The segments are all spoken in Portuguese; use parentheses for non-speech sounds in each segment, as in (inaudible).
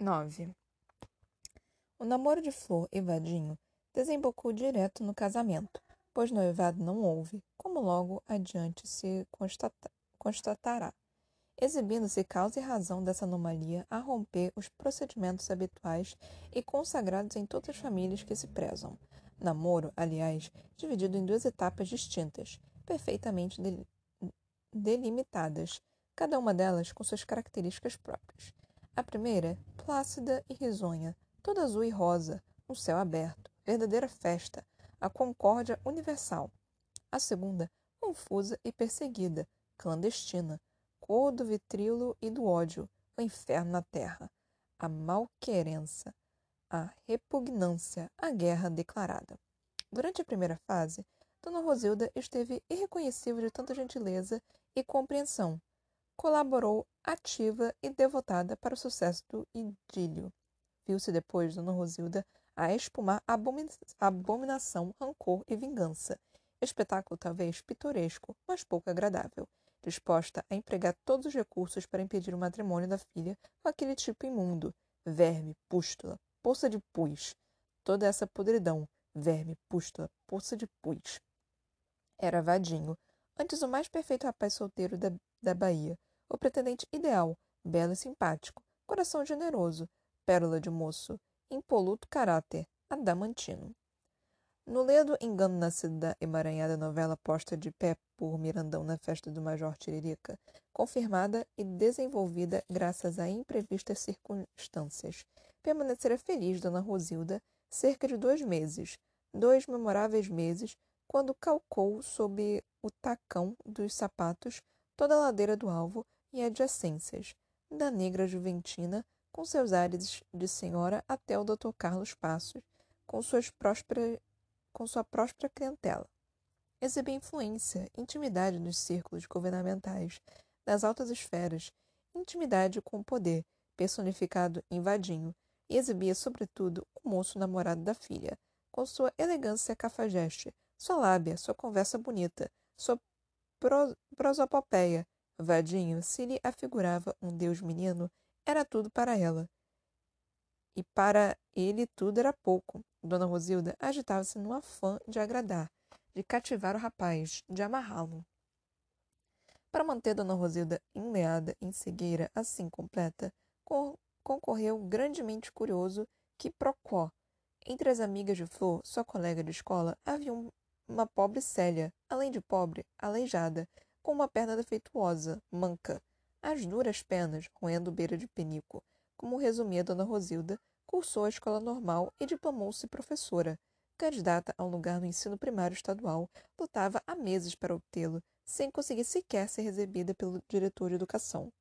9. O namoro de Flor e Vadinho desembocou direto no casamento, pois noivado não houve, como logo adiante se constata constatará, exibindo-se causa e razão dessa anomalia a romper os procedimentos habituais e consagrados em todas as famílias que se prezam. Namoro, aliás, dividido em duas etapas distintas, perfeitamente del delimitadas, cada uma delas com suas características próprias. A primeira, plácida e risonha, toda azul e rosa, um céu aberto, verdadeira festa, a concórdia universal. A segunda, confusa e perseguida, clandestina, cor do vitrilo e do ódio, o inferno na terra, a malquerença, a repugnância, a guerra declarada. Durante a primeira fase, Dona Rosilda esteve irreconhecível de tanta gentileza e compreensão. Colaborou ativa e devotada para o sucesso do idílio. Viu-se depois Dona Rosilda a espumar abominação, rancor e vingança. Espetáculo talvez pitoresco, mas pouco agradável. Disposta a empregar todos os recursos para impedir o matrimônio da filha com aquele tipo imundo. Verme, pústula, poça de pus. Toda essa podridão. Verme, pústula, poça de pus. Era Vadinho, antes o mais perfeito rapaz solteiro da, da Bahia. O pretendente ideal, belo e simpático, coração generoso, pérola de moço, impoluto caráter, adamantino. No ledo Engano Nascido da emaranhada novela posta de pé por Mirandão na festa do Major Tiririca, confirmada e desenvolvida graças a imprevistas circunstâncias, permanecera feliz Dona Rosilda cerca de dois meses, dois memoráveis meses, quando calcou sob o tacão dos sapatos toda a ladeira do alvo e adjacências, da negra juventina com seus ares de senhora até o Dr. Carlos Passos, com, suas prósperas, com sua próspera clientela. Exibia influência, intimidade nos círculos governamentais, das altas esferas, intimidade com o poder, personificado em Vadinho, e exibia, sobretudo, o moço namorado da filha, com sua elegância cafajeste, sua lábia, sua conversa bonita, sua prosopopeia. Vadinho, se lhe afigurava um deus menino, era tudo para ela. E para ele tudo era pouco. Dona Rosilda agitava-se num afã de agradar, de cativar o rapaz, de amarrá-lo. Para manter Dona Rosilda enleada em cegueira assim completa, concorreu grandemente curioso que Procó. Entre as amigas de Flor, sua colega de escola, havia uma pobre Célia, além de pobre, aleijada, com uma perna defeituosa, manca, as duras penas, roendo beira de penico. Como resumia Dona Rosilda, cursou a escola normal e diplomou-se professora. Candidata a um lugar no ensino primário estadual, lutava há meses para obtê-lo, sem conseguir sequer ser recebida pelo diretor de educação.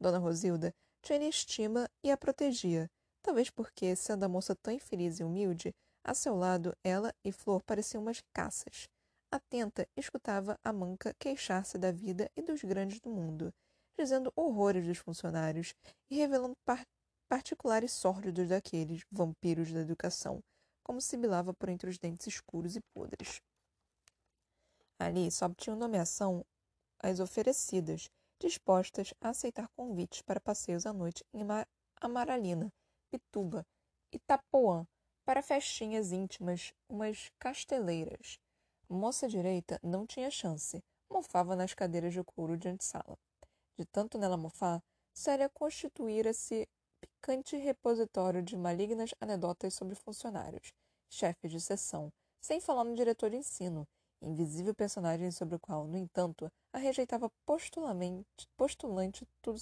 Dona Rosilda tinha estima e a protegia, talvez porque, sendo a moça tão infeliz e humilde, a seu lado ela e Flor pareciam umas caças. Atenta, escutava a manca queixar-se da vida e dos grandes do mundo dizendo horrores dos funcionários e revelando par particulares sórdidos daqueles vampiros da educação, como sibilava por entre os dentes escuros e podres. Ali só obtinham nomeação as oferecidas, dispostas a aceitar convites para passeios à noite em Amaralina, Pituba, Itapuã, para festinhas íntimas, umas casteleiras. Moça direita não tinha chance, mofava nas cadeiras de couro de antessala. De tanto nela mofar, Célia constituíra-se picante repositório de malignas anedotas sobre funcionários, chefes de seção, sem falar no diretor de ensino, invisível personagem sobre o qual, no entanto, a rejeitava postulamente, postulante tudo,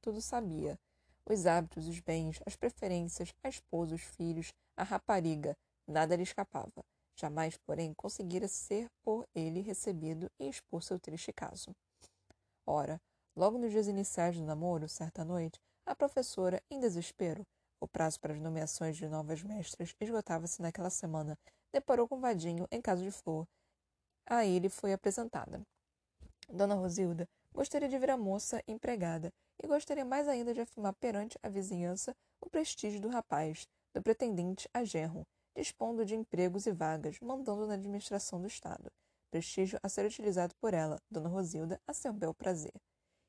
tudo sabia. Os hábitos, os bens, as preferências, a esposa, os filhos, a rapariga, nada lhe escapava. Jamais, porém, conseguira ser por ele recebido e expor seu triste caso. Ora, Logo nos dias iniciais do namoro, certa noite, a professora, em desespero, o prazo para as nomeações de novas mestras esgotava-se naquela semana, deparou com Vadinho em casa de Flor. A ele foi apresentada. Dona Rosilda gostaria de ver a moça empregada e gostaria mais ainda de afirmar perante a vizinhança o prestígio do rapaz, do pretendente a genro, dispondo de empregos e vagas, mandando na administração do Estado. Prestígio a ser utilizado por ela, Dona Rosilda, a seu bel prazer.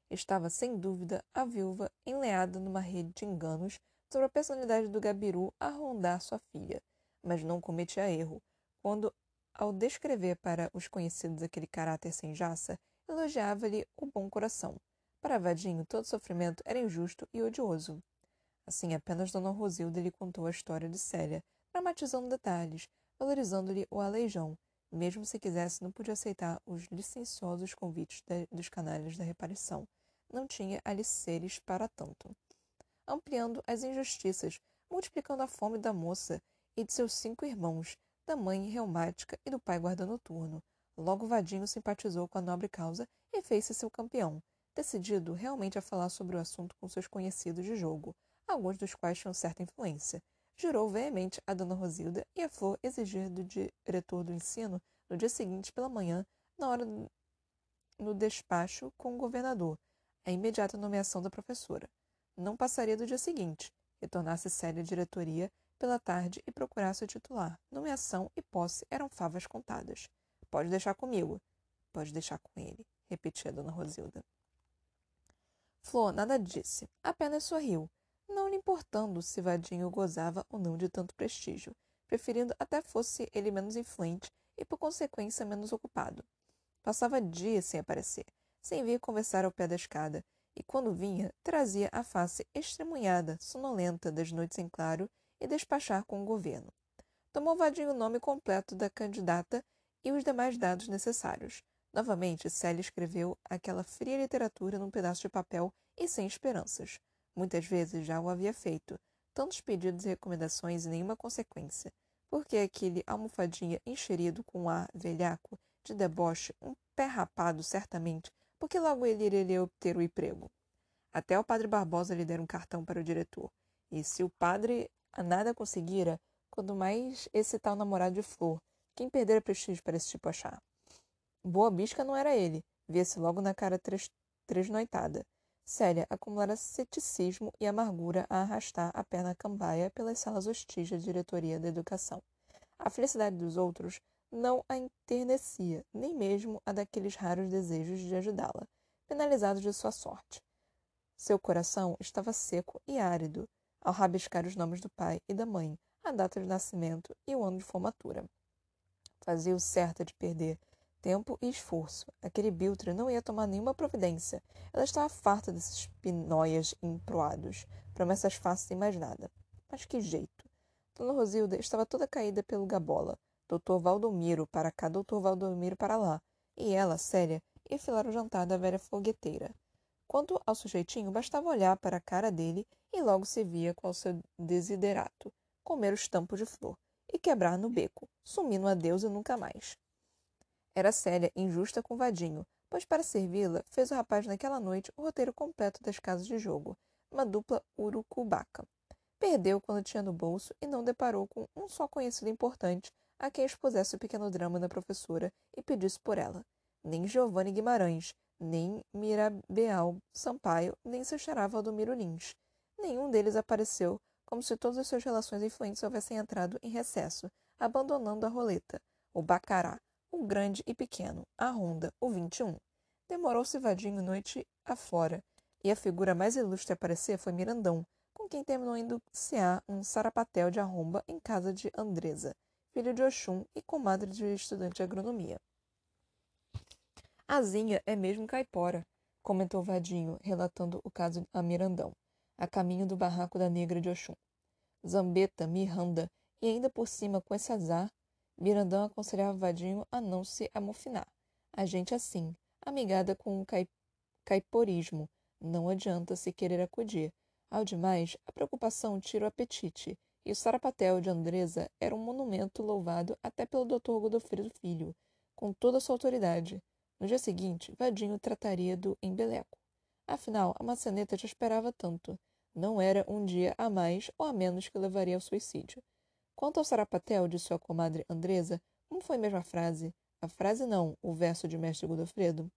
Estava, sem dúvida, a viúva enleada numa rede de enganos, sobre a personalidade do Gabiru a rondar sua filha, mas não cometia erro quando, ao descrever para os conhecidos aquele caráter sem jaça, elogiava-lhe o bom coração. Para Vadinho, todo sofrimento era injusto e odioso. Assim, apenas Dona Rosilda lhe contou a história de Célia, dramatizando detalhes, valorizando-lhe o aleijão. Mesmo se quisesse, não podia aceitar os licenciosos convites de, dos canalhas da reparação. Não tinha aliceres para tanto. Ampliando as injustiças, multiplicando a fome da moça e de seus cinco irmãos, da mãe reumática e do pai guarda-noturno. Logo Vadinho simpatizou com a nobre causa e fez-se seu campeão, decidido realmente a falar sobre o assunto com seus conhecidos de jogo, alguns dos quais tinham certa influência. Jurou veemente a Dona Rosilda e a Flor exigir do diretor do ensino, no dia seguinte pela manhã, na hora no despacho com o governador, a imediata nomeação da professora. Não passaria do dia seguinte, retornasse Célia à diretoria pela tarde e procurasse o titular. Nomeação e posse eram favas contadas. Pode deixar comigo. Pode deixar com ele, repetia Dona Rosilda. Flor nada disse, apenas sorriu, lhe importando se Vadinho gozava ou não de tanto prestígio, preferindo até fosse ele menos influente e, por consequência, menos ocupado. Passava dias sem aparecer, sem vir conversar ao pé da escada, e quando vinha, trazia a face estremunhada, sonolenta das noites em claro e despachar com o governo. Tomou Vadinho o nome completo da candidata e os demais dados necessários. Novamente, Célia escreveu aquela fria literatura num pedaço de papel e sem esperanças. Muitas vezes já o havia feito, tantos pedidos e recomendações e nenhuma consequência. Porque aquele almofadinha encherido com um ar velhaco, de deboche, um pé rapado, certamente, porque logo ele iria obter o emprego. Até o padre Barbosa lhe dera um cartão para o diretor. E se o padre a nada conseguira, quando mais esse tal namorado de Flor, quem perdera prestígio para esse tipo achar? Boa bisca não era ele, via-se logo na cara tresnoitada. Célia acumulara ceticismo e amargura a arrastar a perna cambaia pelas salas hostis da diretoria da educação. A felicidade dos outros não a enternecia, nem mesmo a daqueles raros desejos de ajudá-la, penalizados de sua sorte. Seu coração estava seco e árido ao rabiscar os nomes do pai e da mãe, a data de nascimento e o ano de formatura. Fazia-o certa de perder tempo e esforço. Aquele Biltre não ia tomar nenhuma providência. Ela estava farta desses pinóias improados, promessas fáceis e mais nada. Mas que jeito! Dona Rosilda estava toda caída pelo gabola. Doutor Valdomiro para cá, doutor Valdomiro para lá. E ela, séria, ia filar o jantar da velha fogueteira. Quanto ao sujeitinho, bastava olhar para a cara dele e logo se via qual seu desiderato: comer os tampos de flor e quebrar no beco, sumindo a Deus e nunca mais. Era Célia injusta com Vadinho, pois para servi-la fez o rapaz naquela noite o roteiro completo das casas de jogo, uma dupla urucubaca. Perdeu quando tinha no bolso e não deparou com um só conhecido importante a quem expusesse o pequeno drama da professora e pedisse por ela. Nem Giovanni Guimarães, nem Mirabeal Sampaio, nem seu xará Valdomiro Lins. Nenhum deles apareceu, como se todas as suas relações influentes houvessem entrado em recesso, abandonando a roleta, o bacará, o grande e pequeno, a ronda, o 21. Demorou-se vadinho noite afora, e a figura mais ilustre a aparecer foi Mirandão, com quem terminou indo cear um sarapatel de arromba em casa de Andresa, filho de Oxum e comadre de estudante de agronomia. Azinha é mesmo caipora, comentou Vadinho, relatando o caso a Mirandão, a caminho do barraco da negra de Oxum. Zambeta, Miranda, e ainda por cima com esse azar, Mirandão aconselhava Vadinho a não se amofinar. A gente assim, amigada com o caip caiporismo, não adianta se querer acudir. Ao demais, a preocupação tira o apetite, e o sarapatel de Andresa era um monumento louvado até pelo doutor Godofredo Filho, com toda a sua autoridade. No dia seguinte, Vadinho trataria do embeleco. Afinal, a maçaneta já esperava tanto. Não era um dia a mais ou a menos que levaria ao suicídio. Quanto ao sarapatel de sua comadre Andresa, como foi mesmo a frase? A frase não, o verso de mestre Godofredo.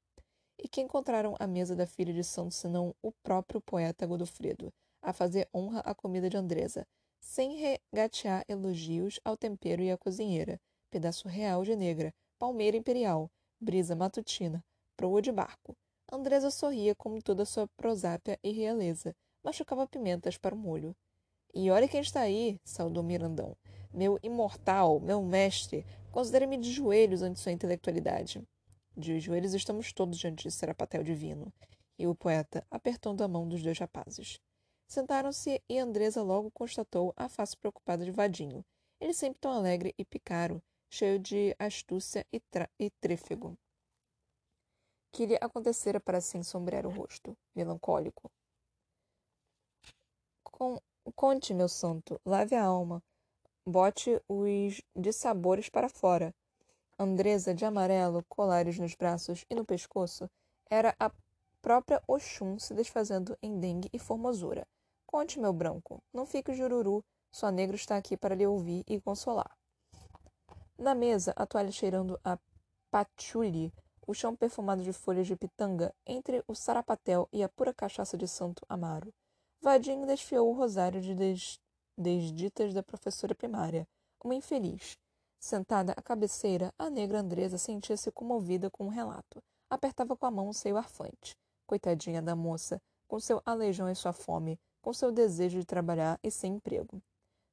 E que encontraram à mesa da filha de Santo senão o próprio poeta Godofredo, a fazer honra à comida de Andresa, sem regatear elogios ao tempero e à cozinheira, pedaço real de negra, palmeira imperial, brisa matutina, proa de barco. Andresa sorria como toda sua prosápia e realeza, machucava pimentas para o molho. E olha quem está aí, saudou Mirandão. Meu imortal, meu mestre, considere-me de joelhos ante sua intelectualidade. De joelhos estamos todos diante de Serapatel divino. E o poeta apertando a mão dos dois rapazes. Sentaram-se e Andresa logo constatou a face preocupada de Vadinho. Ele sempre tão alegre e picaro, cheio de astúcia e, e trêfego. Que lhe acontecera para se ensombrear o rosto, melancólico? Com Conte, meu santo, lave a alma. Bote os dissabores para fora. Andresa, de amarelo, colares nos braços e no pescoço, era a própria Oxum se desfazendo em dengue e formosura. Conte, meu branco, não fique jururu, sua negro está aqui para lhe ouvir e consolar. Na mesa, a toalha cheirando a patchouli, o chão perfumado de folhas de pitanga, entre o sarapatel e a pura cachaça de Santo Amaro. Vadinho desfiou o rosário de. Desditas da professora primária, uma infeliz. Sentada à cabeceira, a negra Andresa sentia-se comovida com o um relato. Apertava com a mão o seio arfante. Coitadinha da moça, com seu aleijão e sua fome, com seu desejo de trabalhar e sem emprego.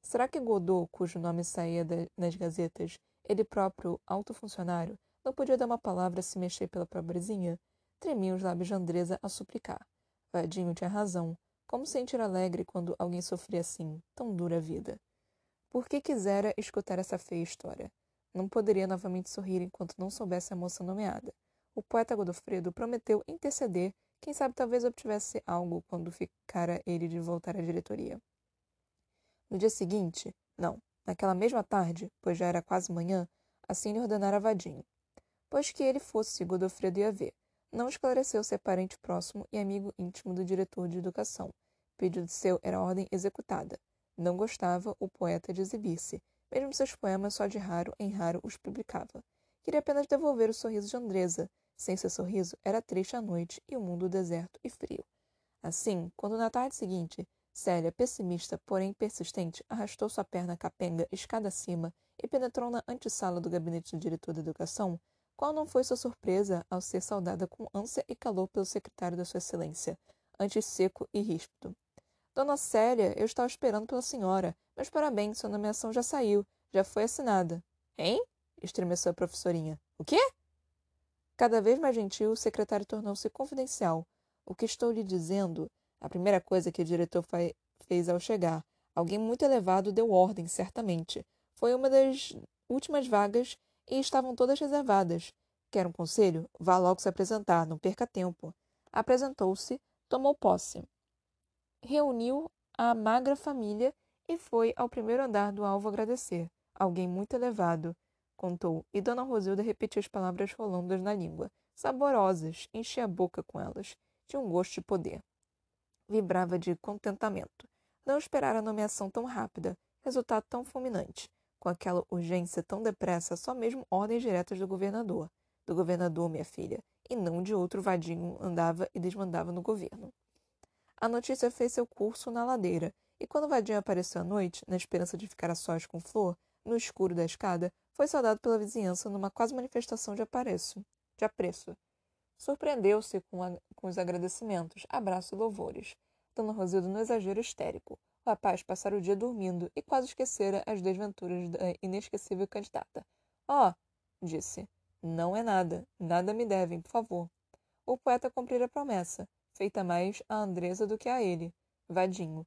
Será que Godot, cujo nome saía de, nas gazetas, ele próprio, alto funcionário, não podia dar uma palavra se mexer pela pobrezinha? Tremiam os lábios de Andresa a suplicar. Vadinho tinha razão. Como sentir alegre quando alguém sofria assim, tão dura vida? Por que quisera escutar essa feia história? Não poderia novamente sorrir enquanto não soubesse a moça nomeada. O poeta Godofredo prometeu interceder, quem sabe talvez obtivesse algo quando ficara ele de voltar à diretoria. No dia seguinte, não, naquela mesma tarde, pois já era quase manhã, assim lhe ordenara Vadinho. Pois que ele fosse, Godofredo ia ver. Não esclareceu ser parente próximo e amigo íntimo do diretor de educação, Pedido seu era ordem executada. Não gostava o poeta de exibir-se. Mesmo seus poemas só de raro em raro os publicava. Queria apenas devolver o sorriso de Andresa. Sem seu sorriso, era triste a noite e o mundo deserto e frio. Assim, quando na tarde seguinte, Célia, pessimista, porém persistente, arrastou sua perna capenga escada acima e penetrou na antessala do gabinete do diretor da educação, qual não foi sua surpresa ao ser saudada com ânsia e calor pelo secretário da sua excelência, antes seco e ríspido. Dona Célia, eu estava esperando pela senhora. Meus parabéns, sua nomeação já saiu, já foi assinada. Hein? estremeceu a professorinha. O quê? Cada vez mais gentil, o secretário tornou-se confidencial. O que estou lhe dizendo? A primeira coisa que o diretor fez ao chegar. Alguém muito elevado deu ordem, certamente. Foi uma das últimas vagas e estavam todas reservadas. Quer um conselho? Vá logo se apresentar, não perca tempo. Apresentou-se, tomou posse reuniu a magra família e foi ao primeiro andar do alvo agradecer. Alguém muito elevado, contou, e Dona Rosilda repetiu as palavras rolando na língua. Saborosas, enchia a boca com elas. Tinha um gosto de poder. Vibrava de contentamento. Não esperara a nomeação tão rápida, resultado tão fulminante. Com aquela urgência tão depressa, só mesmo ordens diretas do governador. Do governador, minha filha, e não de outro vadinho andava e desmandava no governo. A notícia fez seu curso na ladeira, e quando Vadinho apareceu à noite, na esperança de ficar a sós com Flor, no escuro da escada, foi saudado pela vizinhança numa quase manifestação de. De apreço. Surpreendeu-se com, com os agradecimentos, abraços e louvores. Dona Rosilda no exagero histérico. O rapaz passara o dia dormindo e quase esquecera as desventuras da inesquecível candidata. Ó, oh, disse, não é nada. Nada me devem, por favor. O poeta cumprira a promessa feita mais a Andresa do que a ele, Vadinho.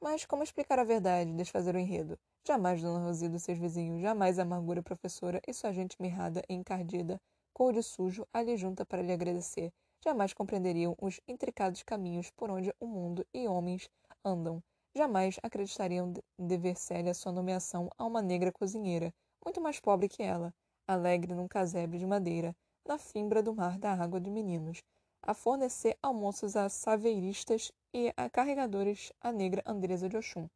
Mas como explicar a verdade, desfazer o enredo? Jamais Dona Rosilda e seus vizinhos, jamais a amargura professora e sua gente mirrada e encardida, cor de sujo, ali junta para lhe agradecer, jamais compreenderiam os intricados caminhos por onde o mundo e homens andam. Jamais acreditariam dever Célia sua nomeação a uma negra cozinheira, muito mais pobre que ela, alegre num casebre de madeira, na fimbra do mar da água de meninos, a fornecer almoços a saveiristas e a carregadores à negra Andresa de Oxum.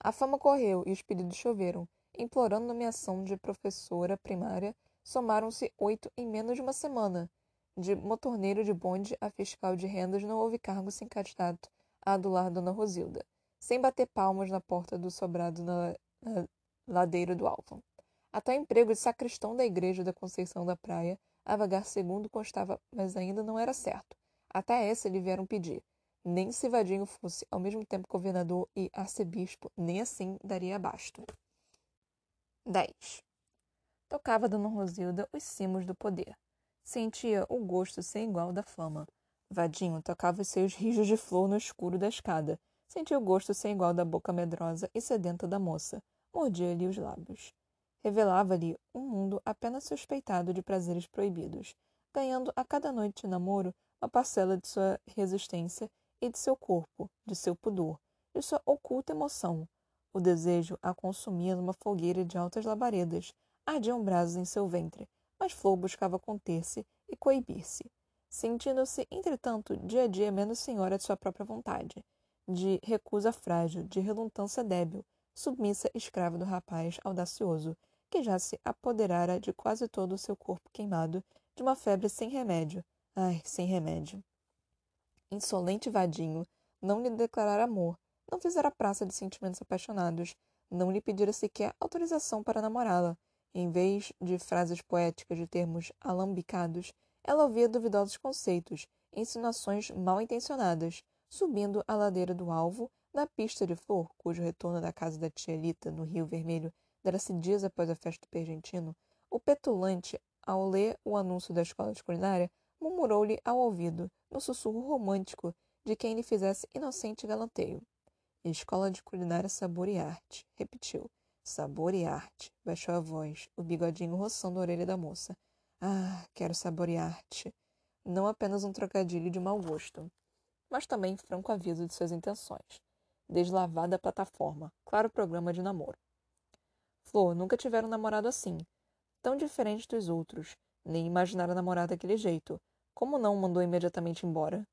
A fama correu e os pedidos choveram. Implorando nomeação de professora primária, somaram-se oito em menos de uma semana. De motorneiro de bonde a fiscal de rendas não houve cargo sem candidato a adular Dona Rosilda, sem bater palmas na porta do sobrado na, na ladeira do alvo. Até o emprego de sacristão da igreja da Conceição da Praia a vagar segundo constava, mas ainda não era certo. Até essa lhe vieram pedir. Nem se Vadinho fosse ao mesmo tempo governador e arcebispo, nem assim daria abasto. 10. Tocava Dona Rosilda os cimos do poder. Sentia o gosto sem igual da fama. Vadinho tocava os seus rijos de flor no escuro da escada. Sentia o gosto sem igual da boca medrosa e sedenta da moça. Mordia-lhe os lábios. Revelava-lhe um mundo apenas suspeitado de prazeres proibidos, ganhando a cada noite de namoro uma parcela de sua resistência e de seu corpo, de seu pudor, de sua oculta emoção. O desejo a consumia numa fogueira de altas labaredas. Ardiam brasas em seu ventre, mas Flor buscava conter-se e coibir-se, sentindo-se, entretanto, dia a dia menos senhora de sua própria vontade, de recusa frágil, de relutância débil, submissa escrava do rapaz audacioso, que já se apoderara de quase todo o seu corpo queimado, de uma febre sem remédio. Ai, sem remédio insolente vadinho, não lhe declarara amor, não fizera praça de sentimentos apaixonados, não lhe pedira sequer autorização para namorá-la. Em vez de frases poéticas de termos alambicados, ela ouvia duvidosos conceitos, insinuações mal intencionadas, subindo a ladeira do alvo, na pista de flor, cujo retorno da casa da tia Lita, no Rio Vermelho, dera-se dias após a festa do Pergentino, o petulante, ao ler o anúncio da escola de culinária, murmurou-lhe ao ouvido, no sussurro romântico de quem lhe fizesse inocente galanteio. Escola de culinária sabor e arte, repetiu. Sabor e arte, baixou a voz, o bigodinho roçando a orelha da moça. Ah, quero sabor e arte. Não apenas um trocadilho de mau gosto, mas também franco aviso de suas intenções. Deslavada plataforma, claro programa de namoro. Flor nunca tivera um namorado assim, tão diferente dos outros, nem imaginara namorar daquele jeito, como não o mandou imediatamente embora?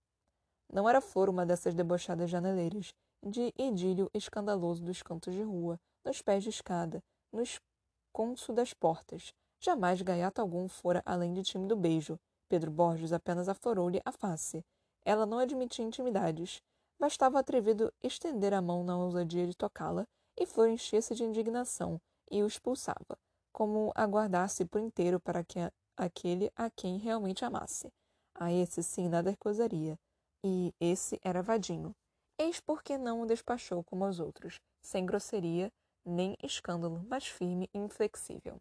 Não era Flor uma dessas debochadas janeleiras, de idílio escandaloso dos cantos de rua, nos pés de escada, no esconso das portas. Jamais gaiato algum fora além de tímido beijo. Pedro Borges apenas aflorou-lhe a face. Ela não admitia intimidades. Bastava o atrevido estender a mão na ousadia de tocá-la, e Flor enchia-se de indignação e o expulsava, como aguardasse por inteiro para que aquele a quem realmente amasse. A esse sim nada recusaria. E esse era Vadinho. Eis porque não o despachou como aos outros, sem grosseria nem escândalo, mas firme e inflexível.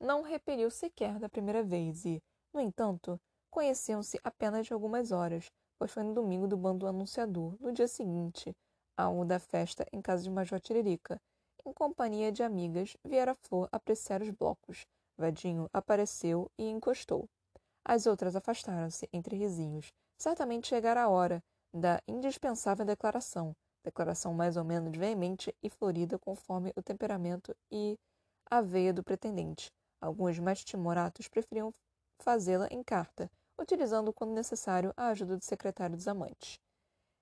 Não repeliu sequer da primeira vez e, no entanto, conheciam-se apenas de algumas horas, pois foi no domingo do bando anunciador, no dia seguinte, ao da festa em casa de Major Tiririca. Em companhia de amigas, viera Flor apreciar os blocos. Vadinho apareceu e encostou. As outras afastaram-se entre risinhos. Certamente chegara a hora da indispensável declaração, declaração mais ou menos veemente e florida conforme o temperamento e a veia do pretendente. Alguns mais timoratos preferiam fazê-la em carta, utilizando quando necessário a ajuda do secretário dos amantes.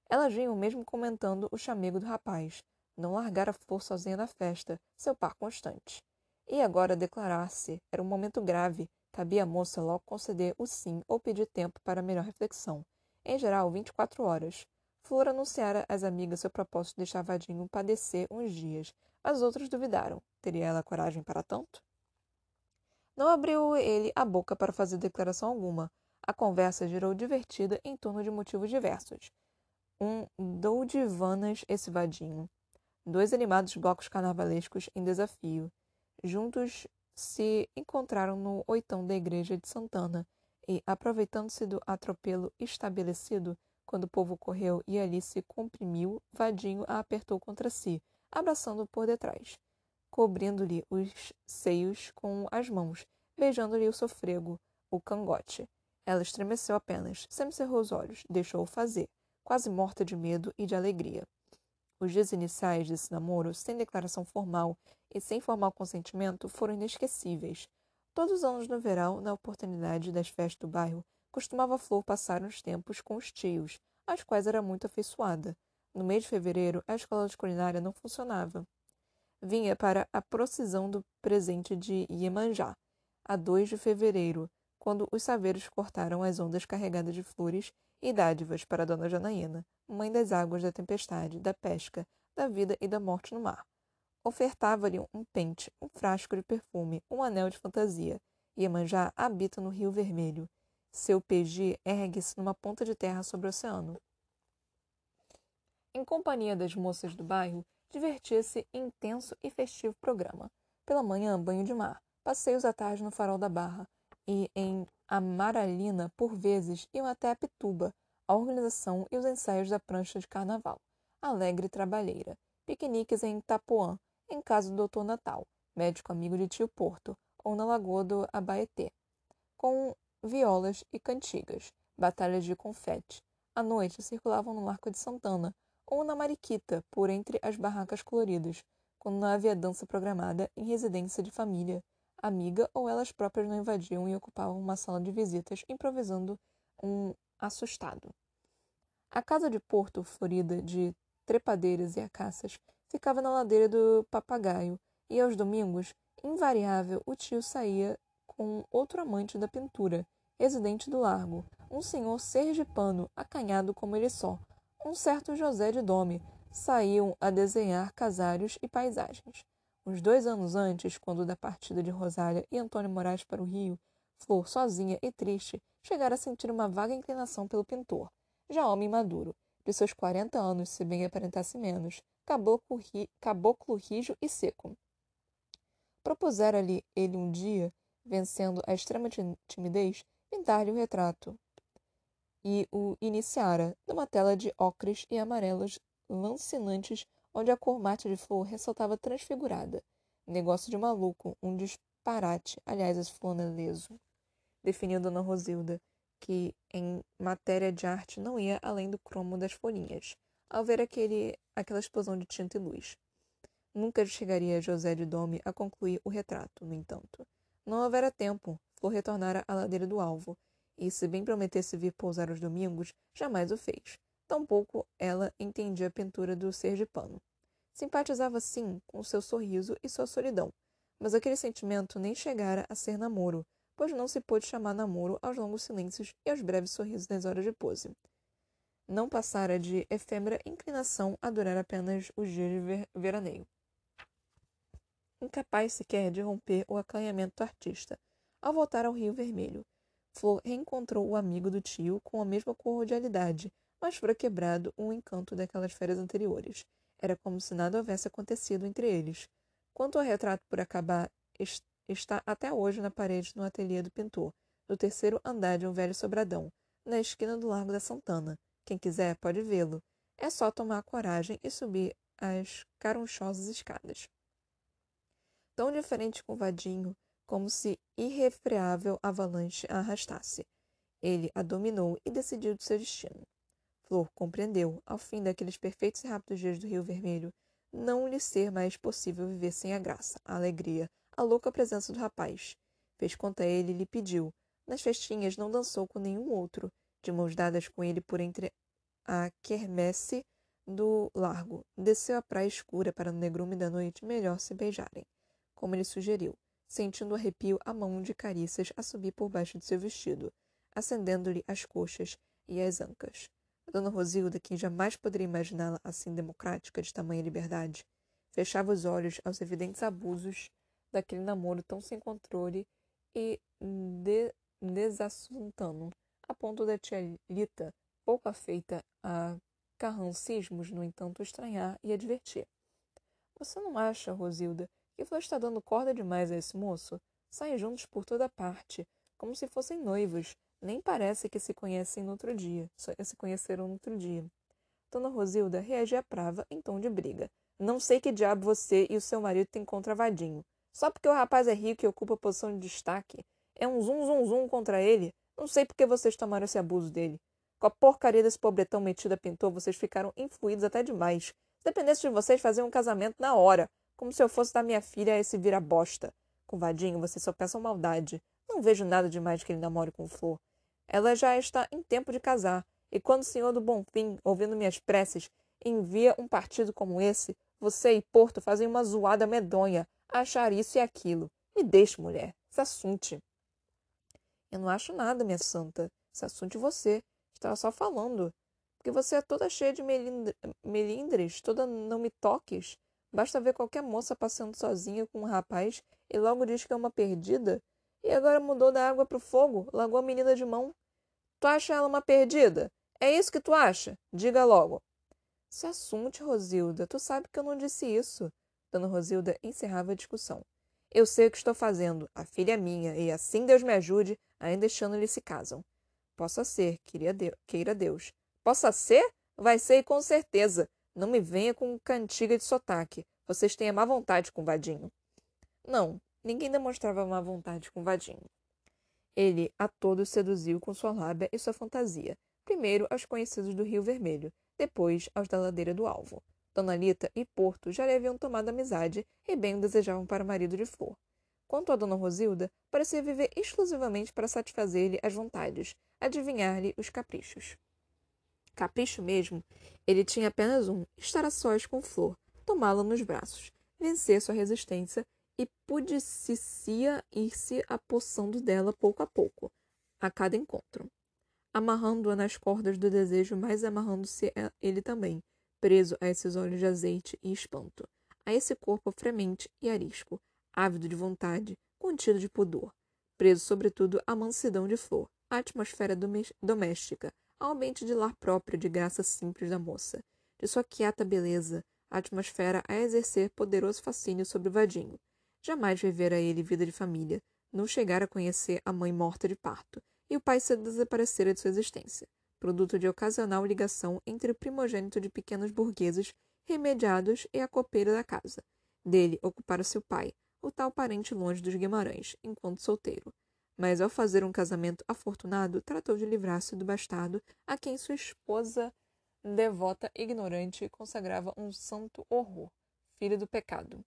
Elas vinham mesmo comentando o chamego do rapaz, não largara flor sozinha na festa, seu par constante. E agora declarar-se era um momento grave, Cabia à moça logo conceder o sim ou pedir tempo para melhor reflexão. Em geral, 24 horas. Flor anunciara às amigas seu propósito de deixar Vadinho padecer uns dias. As outras duvidaram. Teria ela coragem para tanto? Não abriu ele a boca para fazer declaração alguma. A conversa girou divertida em torno de motivos diversos. Um dou de vanas esse vadinho. Dois animados blocos carnavalescos em desafio. Juntos se encontraram no oitão da igreja de Santana e, aproveitando-se do atropelo estabelecido, quando o povo correu e ali se comprimiu, Vadinho a apertou contra si, abraçando-o por detrás, cobrindo-lhe os seios com as mãos, beijando-lhe o sofrego, o cangote. Ela estremeceu apenas, semicerrou os olhos, deixou-o fazer, quase morta de medo e de alegria. Os dias iniciais desse namoro, sem declaração formal e sem formal consentimento, foram inesquecíveis. Todos os anos no verão, na oportunidade das festas do bairro, costumava Flor passar uns tempos com os tios, aos quais era muito afeiçoada. No mês de fevereiro, a escola de culinária não funcionava. Vinha para a procissão do presente de Iemanjá, a 2 de fevereiro, quando os saveiros cortaram as ondas carregadas de flores e dádivas para Dona Janaína, mãe das águas da tempestade, da pesca, da vida e da morte no mar. Ofertava-lhe um pente, um frasco de perfume, um anel de fantasia. Iemanjá habita no Rio Vermelho. Seu PG ergue-se numa ponta de terra sobre o oceano. Em companhia das moças do bairro, divertia-se intenso e festivo programa. Pela manhã, banho de mar, passeios à tarde no farol da Barra e em Amaralina, por vezes, iam até a Pituba, a organização e os ensaios da prancha de carnaval. Alegre trabalheira. Piqueniques em Itapuã, em casa do doutor Natal, médico amigo de tio Porto, ou na lagoa do Abaeté, com violas e cantigas, batalhas de confete. À noite circulavam no Marco de Santana, ou na Mariquita, por entre as barracas coloridas, quando não havia dança programada em residência de família, amiga ou elas próprias não invadiam e ocupavam uma sala de visitas, improvisando um assustado. A casa de Porto, florida de trepadeiras e acácias, ficava na ladeira do Papagaio, e aos domingos, invariável, o tio saía com outro amante da pintura, residente do largo, um senhor sergipano, acanhado como ele só, um certo José de Dome, saíam a desenhar casários e paisagens. Uns dois anos antes, quando da partida de Rosália e Antônio Moraes para o Rio, Flor, sozinha e triste, chegara a sentir uma vaga inclinação pelo pintor. Já homem maduro, de seus quarenta anos, se bem aparentasse menos, caboclo, ri, caboclo rijo e seco. Propusera-lhe ele um dia, vencendo a extrema timidez, pintar-lhe o retrato, e o iniciara numa tela de ocres e amarelos lancinantes onde a cor mate de flor ressaltava transfigurada. Negócio de maluco, um disparate, aliás, esse fulano é leso. Definiu Dona Rosilda, que em matéria de arte não ia além do cromo das folhinhas, ao ver aquele, aquela explosão de tinta e luz. Nunca chegaria José de Dome a concluir o retrato, no entanto. Não houvera tempo, Flor retornara à ladeira do alvo, e, se bem prometesse vir pousar aos domingos, jamais o fez. Tampouco ela entendia a pintura do sergipano. Simpatizava, sim, com seu sorriso e sua solidão, mas aquele sentimento nem chegara a ser namoro, pois não se pôde chamar namoro aos longos silêncios e aos breves sorrisos das horas de pose. Não passara de efêmera inclinação a durar apenas os dias de ver veraneio. Incapaz sequer de romper o acanhamento do artista, ao voltar ao Rio Vermelho, Flor reencontrou o amigo do tio com a mesma cordialidade, mas fora quebrado o encanto daquelas férias anteriores. Era como se nada houvesse acontecido entre eles. Quanto ao retrato por acabar, está até hoje na parede no ateliê do pintor, no terceiro andar de um velho sobradão, na esquina do Largo da Santana. Quem quiser pode vê-lo. É só tomar coragem e subir as carunchosas escadas. Tão diferente com o vadinho, como se irrefreável avalanche a arrastasse. Ele a dominou e decidiu de seu destino. Flor compreendeu, ao fim daqueles perfeitos e rápidos dias do Rio Vermelho, não lhe ser mais possível viver sem a graça, a alegria, a louca presença do rapaz. Fez conta a ele e lhe pediu. Nas festinhas não dançou com nenhum outro, de mãos dadas com ele por entre a quermesse do largo. Desceu à praia escura para no negrume da noite melhor se beijarem, como ele sugeriu sentindo arrepio a mão de carícias a subir por baixo de seu vestido, acendendo-lhe as coxas e as ancas. A dona Rosilda, que jamais poderia imaginá-la assim democrática de tamanha liberdade, fechava os olhos aos evidentes abusos daquele namoro tão sem controle e de desassuntano, a ponto da tia Lita, pouco afeita a carrancismos, no entanto, estranhar e advertir. Você não acha, Rosilda, que Flor está dando corda demais a esse moço. Saem juntos por toda parte, como se fossem noivos. Nem parece que se conhecem no outro dia. Só se conheceram no outro dia. Dona Rosilda reagia prava em tom de briga. Não sei que diabo você e o seu marido têm contra Vadinho. Só porque o rapaz é rico e ocupa posição de destaque. É um zum zum zum contra ele. Não sei por que vocês tomaram esse abuso dele. Com a porcaria desse pobretão metido a pintor, vocês ficaram influídos até demais. Se dependesse de vocês, faziam um casamento na hora. Como se eu fosse dar minha filha a esse vira-bosta. Com Vadinho, você só pensa maldade. Não vejo nada demais que ele namore com Flor. Ela já está em tempo de casar. E quando o senhor do Bonfim, ouvindo minhas preces, envia um partido como esse, você e Porto fazem uma zoada medonha achar isso e aquilo. Me deixe, mulher. Se assunte. Eu não acho nada, minha santa. Se assunte você. Estava só falando. Porque você é toda cheia de melindres, toda não me toques. Basta ver qualquer moça passando sozinha com um rapaz e logo diz que é uma perdida. E agora mudou da água para o fogo, largou a menina de mão. Tu acha ela uma perdida? É isso que tu acha? Diga logo. Se assunte, Rosilda. Tu sabe que eu não disse isso. Dona Rosilda encerrava a discussão. Eu sei o que estou fazendo. A filha é minha, e assim Deus me ajude, ainda ano eles se casam. Possa ser, queira Deus. Possa ser? Vai ser com certeza. Não me venha com cantiga de sotaque. Vocês têm a má vontade com Vadinho. Não, ninguém demonstrava má vontade com Vadinho. Ele a todos seduziu com sua lábia e sua fantasia, primeiro aos conhecidos do Rio Vermelho, depois aos da ladeira do Alvo. Dona Lita e Porto já lhe haviam tomado amizade e bem o desejavam para o marido de Flor. Quanto a Dona Rosilda, parecia viver exclusivamente para satisfazer-lhe as vontades, adivinhar-lhe os caprichos. Capricho mesmo, ele tinha apenas um: estar a sós com Flor, tomá-la nos braços, vencer sua resistência e pudicicia ir-se apossando dela pouco a pouco, a cada encontro, amarrando-a nas cordas do desejo, mas amarrando-se ele também, preso a esses olhos de azeite e espanto, a esse corpo fremente e arisco, ávido de vontade, contido de pudor, preso sobretudo à mansidão de flor, à atmosfera doméstica, ao ambiente de lar próprio de graça simples da moça, de sua quieta beleza, a atmosfera a exercer poderoso fascínio sobre o vadinho. Jamais vivera ele vida de família, não chegara a conhecer a mãe morta de parto, e o pai se desaparecera de sua existência produto de ocasional ligação entre o primogênito de pequenos burgueses remediados e a copeira da casa. Dele ocupara seu pai, o tal parente longe dos Guimarães, enquanto solteiro. Mas ao fazer um casamento afortunado, tratou de livrar-se do bastardo a quem sua esposa devota ignorante consagrava um santo horror, filho do pecado.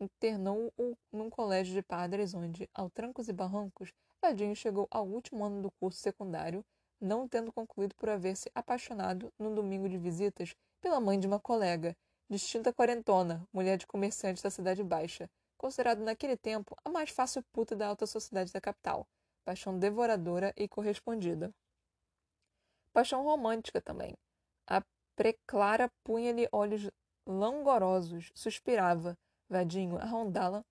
Internou-o num colégio de padres onde, ao trancos e barrancos, Vadinho chegou ao último ano do curso secundário não tendo concluído por haver se apaixonado, num domingo de visitas, pela mãe de uma colega, distinta quarentona, mulher de comerciante da Cidade Baixa, considerada naquele tempo a mais fácil puta da alta sociedade da capital, paixão devoradora e correspondida. Paixão romântica também. A preclara punha-lhe olhos langorosos, suspirava, vadinho, a rondá-la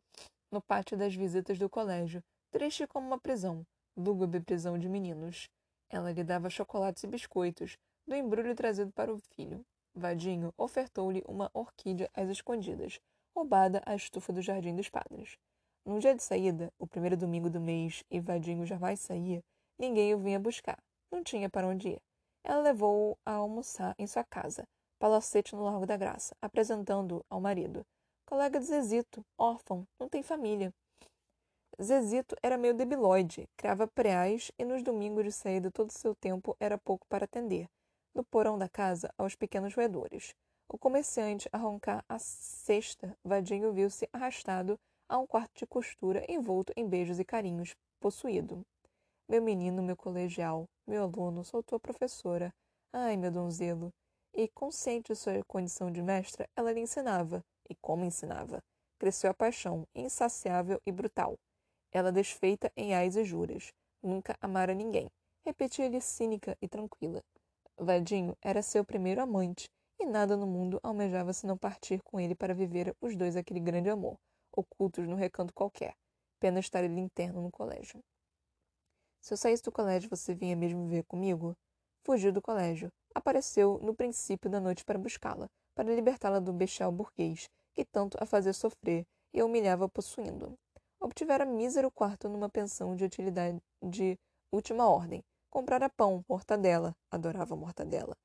no pátio das visitas do colégio, triste como uma prisão, lúgubre prisão de meninos. Ela lhe dava chocolates e biscoitos, do embrulho trazido para o filho. Vadinho ofertou-lhe uma orquídea às escondidas, roubada à estufa do jardim dos padres. Num dia de saída, o primeiro domingo do mês, e Vadinho jamais saía, ninguém o vinha buscar. Não tinha para onde ir. Ela levou-o a almoçar em sua casa, palacete no Largo da Graça, apresentando-o ao marido. Colega de Zezito, órfão, não tem família. Zezito era meio debilóide, criava preais e nos domingos de saída todo o seu tempo era pouco para atender, no porão da casa, aos pequenos roedores. O comerciante a roncar a cesta, Vadinho viu-se arrastado a um quarto de costura envolto em beijos e carinhos, possuído. Meu menino, meu colegial, meu aluno, soltou a professora. Ai, meu donzelo! E, consciente de sua condição de mestra, ela lhe ensinava. E como ensinava? Cresceu a paixão, insaciável e brutal. Ela desfeita em ais e juras. Nunca amara ninguém. Repetia-lhe cínica e tranquila. Vadinho era seu primeiro amante, e nada no mundo almejava senão partir com ele para viver os dois aquele grande amor, ocultos no recanto qualquer. Pena estar ele interno no colégio. Se eu saísse do colégio, você vinha mesmo viver comigo? Fugiu do colégio. Apareceu no princípio da noite para buscá-la, para libertá-la do bestial burguês, que tanto a fazia sofrer e a humilhava possuindo obtivera mísero quarto numa pensão de utilidade de última ordem. Comprara pão, mortadela, adorava mortadela.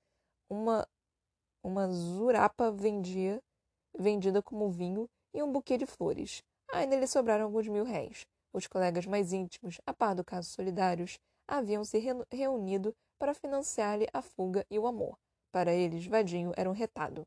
Uma uma zurapa vendia, vendida como vinho e um buquê de flores. Ainda lhe sobraram alguns mil réis. Os colegas mais íntimos, a par do caso solidários, haviam se reunido para financiar-lhe a fuga e o amor. Para eles, Vadinho era um retado.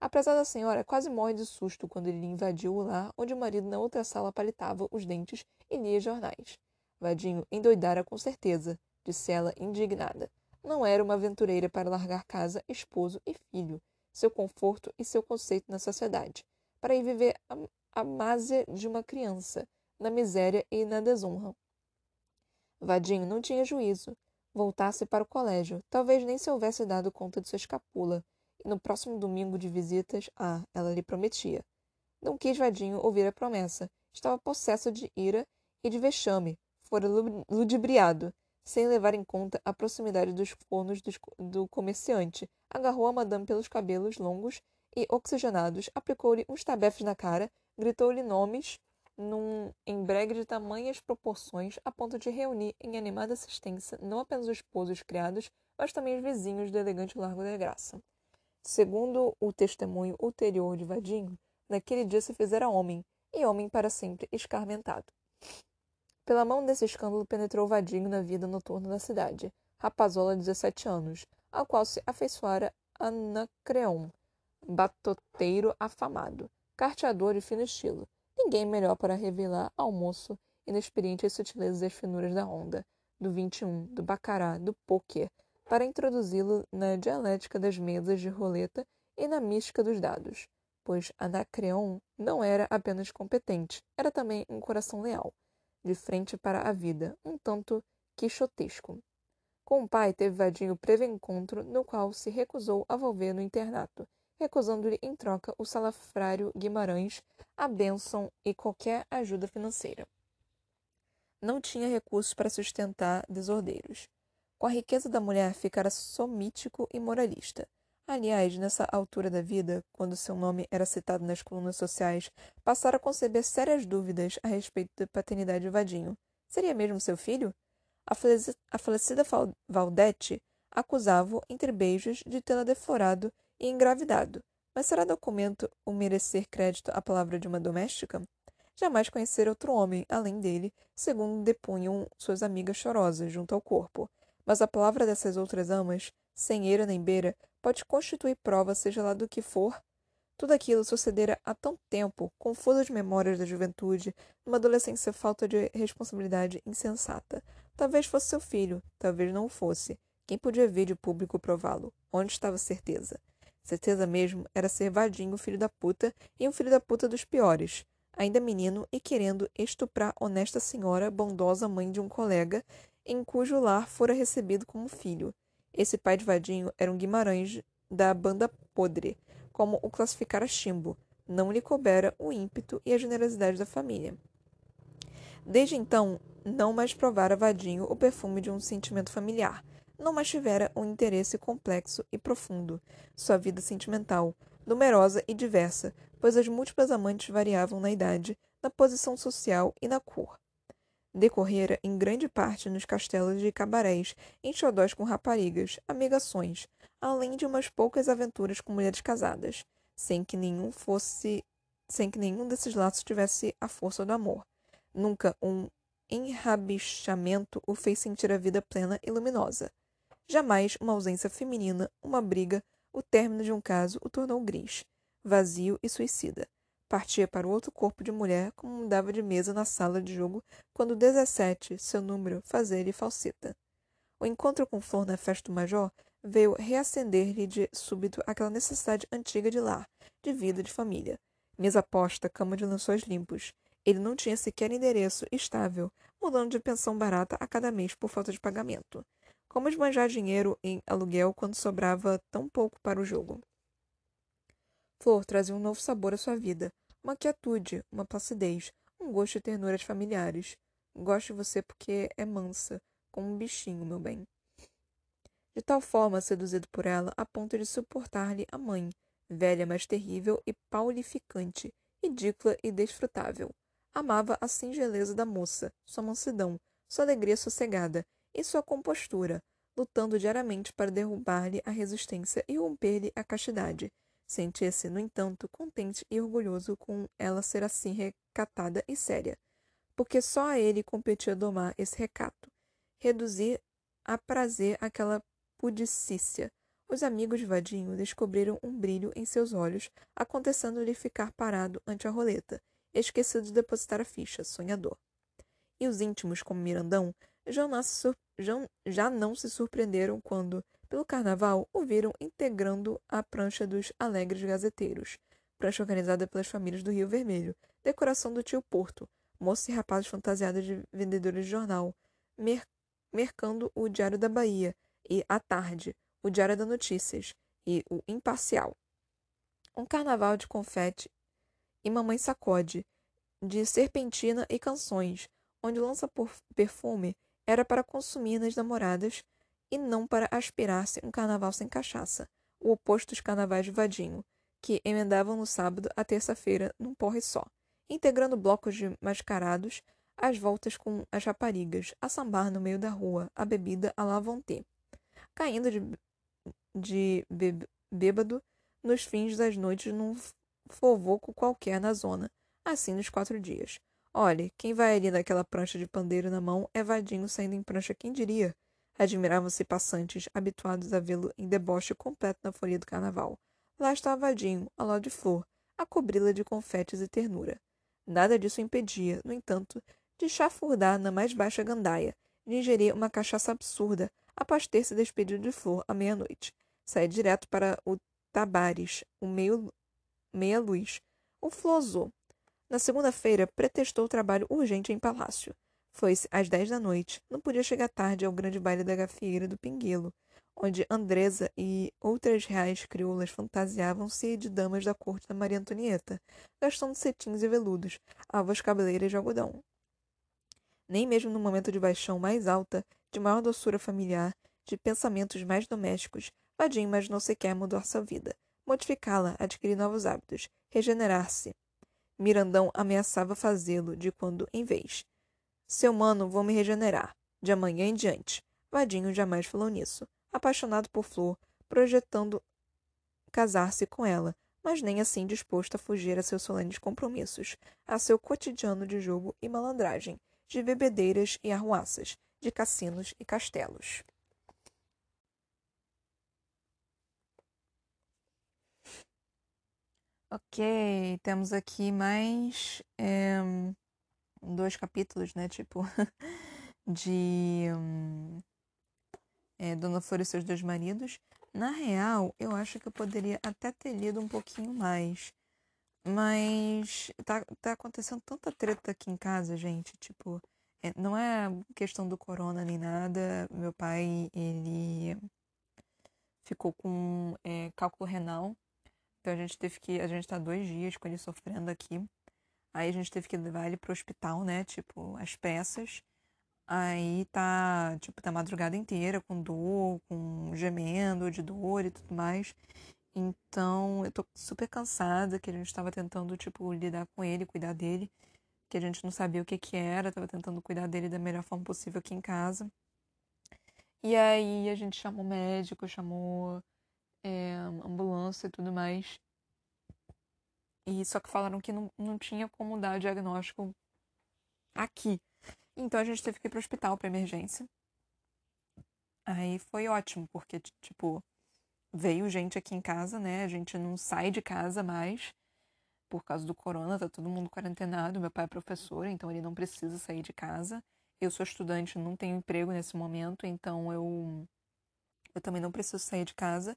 A senhora quase morre de susto quando ele invadiu o lar onde o marido na outra sala palitava os dentes e lia jornais. Vadinho endoidara com certeza, disse ela indignada. Não era uma aventureira para largar casa, esposo e filho, seu conforto e seu conceito na sociedade, para ir viver a, a másia de uma criança, na miséria e na desonra. Vadinho não tinha juízo. Voltasse para o colégio, talvez nem se houvesse dado conta de sua escapula, no próximo domingo de visitas, ah, ela lhe prometia. Não quis Vadinho ouvir a promessa. Estava possessa de ira e de vexame. Fora ludibriado. sem levar em conta a proximidade dos fornos do comerciante. Agarrou a madame pelos cabelos longos e oxigenados, aplicou-lhe uns tabefes na cara, gritou-lhe nomes num embregue de tamanhas proporções a ponto de reunir em animada assistência não apenas os esposos os criados, mas também os vizinhos do elegante Largo da Graça. Segundo o testemunho ulterior de Vadinho, naquele dia se fizera homem, e homem para sempre escarmentado. Pela mão desse escândalo penetrou Vadinho na vida noturna da cidade, rapazola de 17 anos, ao qual se afeiçoara Anacreon, batoteiro afamado, carteador de fino estilo. Ninguém melhor para revelar ao moço inexperiente as sutilezas e as finuras da onda, do 21, do bacará, do pôquer, para introduzi-lo na dialética das mesas de roleta e na mística dos dados, pois Anacreon não era apenas competente, era também um coração leal, de frente para a vida, um tanto quixotesco. Com o pai teve Vadinho breve encontro, no qual se recusou a volver no internato, recusando-lhe em troca o salafrário Guimarães, a bênção e qualquer ajuda financeira. Não tinha recursos para sustentar desordeiros. Com a riqueza da mulher, ficara somítico e moralista. Aliás, nessa altura da vida, quando seu nome era citado nas colunas sociais, passara a conceber sérias dúvidas a respeito da paternidade de Vadinho. Seria mesmo seu filho? A falecida Valdete acusava-o, entre beijos, de tê-la deflorado e engravidado. Mas será documento o merecer crédito à palavra de uma doméstica? Jamais conhecera outro homem, além dele, segundo depunham suas amigas chorosas junto ao corpo mas a palavra dessas outras amas, sem eira nem beira, pode constituir prova, seja lá do que for. Tudo aquilo sucedera há tão tempo, confusas memórias da juventude, numa adolescência falta de responsabilidade insensata. Talvez fosse seu filho, talvez não o fosse. Quem podia ver de público prová-lo? Onde estava certeza? Certeza mesmo era ser vadinho, filho da puta, e um filho da puta dos piores. Ainda menino e querendo estuprar honesta senhora, bondosa mãe de um colega, em cujo lar fora recebido como filho. Esse pai de Vadinho era um Guimarães da banda podre, como o classificara Chimbo. Não lhe coubera o ímpeto e a generosidade da família. Desde então, não mais provara Vadinho o perfume de um sentimento familiar. Não mais tivera um interesse complexo e profundo. Sua vida sentimental, numerosa e diversa, pois as múltiplas amantes variavam na idade, na posição social e na cor decorrera em grande parte nos castelos de cabarés, em xodós com raparigas, amigações, além de umas poucas aventuras com mulheres casadas, sem que nenhum fosse sem que nenhum desses laços tivesse a força do amor. Nunca um enrabixamento o fez sentir a vida plena e luminosa. Jamais uma ausência feminina, uma briga, o término de um caso o tornou gris, vazio e suicida. Partia para outro corpo de mulher como mudava de mesa na sala de jogo quando dezessete, seu número, fazia-lhe falseta. O encontro com Flor na festa do Major veio reacender-lhe de súbito aquela necessidade antiga de lar, de vida, de família. Mesa posta, cama de lençóis limpos. Ele não tinha sequer endereço estável, mudando de pensão barata a cada mês por falta de pagamento. Como esbanjar dinheiro em aluguel quando sobrava tão pouco para o jogo? Flor trazia um novo sabor à sua vida, uma quietude, uma placidez, um gosto e ternuras familiares. Gosto de você porque é mansa, como um bichinho, meu bem. De tal forma seduzido por ela a ponto de suportar-lhe a mãe, velha, mas terrível e paulificante, ridícula e desfrutável. Amava a singeleza da moça, sua mansidão, sua alegria sossegada e sua compostura, lutando diariamente para derrubar-lhe a resistência e romper-lhe a castidade, Sentia-se, no entanto, contente e orgulhoso com ela ser assim recatada e séria, porque só a ele competia domar esse recato, reduzir a prazer aquela pudicícia. Os amigos de Vadinho descobriram um brilho em seus olhos, acontecendo-lhe ficar parado ante a roleta, esquecido de depositar a ficha, sonhador. E os íntimos, como Mirandão, já não se, já não se surpreenderam quando, pelo carnaval, o viram integrando a prancha dos Alegres Gazeteiros, prancha organizada pelas famílias do Rio Vermelho, decoração do tio Porto, moços e rapazes fantasiados de vendedores de jornal, mer mercando o Diário da Bahia e, à tarde, o Diário da Notícias e o Imparcial. Um carnaval de confete e mamãe sacode, de serpentina e canções, onde lança perfume era para consumir nas namoradas e não para aspirar-se um carnaval sem cachaça, o oposto dos carnavais de vadinho, que emendavam no sábado a terça-feira num porre só, integrando blocos de mascarados, as voltas com as raparigas, a sambar no meio da rua, a bebida à la vontade, caindo de, de bêbado nos fins das noites num fovoco qualquer na zona, assim nos quatro dias. Olhe, quem vai ali naquela prancha de pandeiro na mão é vadinho saindo em prancha, quem diria? Admiravam-se passantes, habituados a vê-lo em deboche completo na folia do carnaval. Lá estava Vadinho, ao lado de Flor, a cobri-la de confetes e ternura. Nada disso impedia, no entanto, de chafurdar na mais baixa gandaia, de ingerir uma cachaça absurda, após ter se despedido de Flor à meia-noite. Sair direto para o Tabares, o meio, meia-luz, o Flozô. Na segunda-feira, pretextou trabalho urgente em palácio. Foi-se às dez da noite. Não podia chegar tarde ao grande baile da gafieira do Pinguelo, onde Andresa e outras reais crioulas fantasiavam-se de damas da corte da Maria Antonieta, gastando cetins e veludos, alvas cabeleiras de algodão. Nem mesmo no momento de paixão mais alta, de maior doçura familiar, de pensamentos mais domésticos, Vadim imaginou sequer mudar sua vida, modificá-la, adquirir novos hábitos, regenerar-se. Mirandão ameaçava fazê-lo de quando em vez. Seu mano, vou me regenerar. De amanhã em diante. Vadinho jamais falou nisso. Apaixonado por Flor, projetando casar-se com ela, mas nem assim disposto a fugir a seus solenes compromissos, a seu cotidiano de jogo e malandragem, de bebedeiras e arruaças, de cassinos e castelos. Ok, temos aqui mais é, dois capítulos, né? Tipo, (laughs) de é, Dona Flor e seus dois maridos. Na real, eu acho que eu poderia até ter lido um pouquinho mais. Mas tá, tá acontecendo tanta treta aqui em casa, gente. Tipo, é, não é questão do corona nem nada. Meu pai, ele ficou com é, cálculo renal. Então a gente teve que. A gente tá dois dias com ele sofrendo aqui. Aí a gente teve que levar ele pro hospital, né? Tipo, as peças. Aí tá, tipo, tá madrugada inteira com dor, com gemendo de dor e tudo mais. Então, eu tô super cansada, que a gente tava tentando, tipo, lidar com ele, cuidar dele, que a gente não sabia o que que era, tava tentando cuidar dele da melhor forma possível aqui em casa. E aí a gente chamou médico, chamou é, ambulância e tudo mais. E só que falaram que não, não tinha como dar diagnóstico aqui. Então a gente teve que ir pro hospital para emergência. Aí foi ótimo, porque, tipo, veio gente aqui em casa, né? A gente não sai de casa mais por causa do corona, tá todo mundo quarentenado. Meu pai é professor, então ele não precisa sair de casa. Eu sou estudante, não tenho emprego nesse momento, então eu, eu também não preciso sair de casa.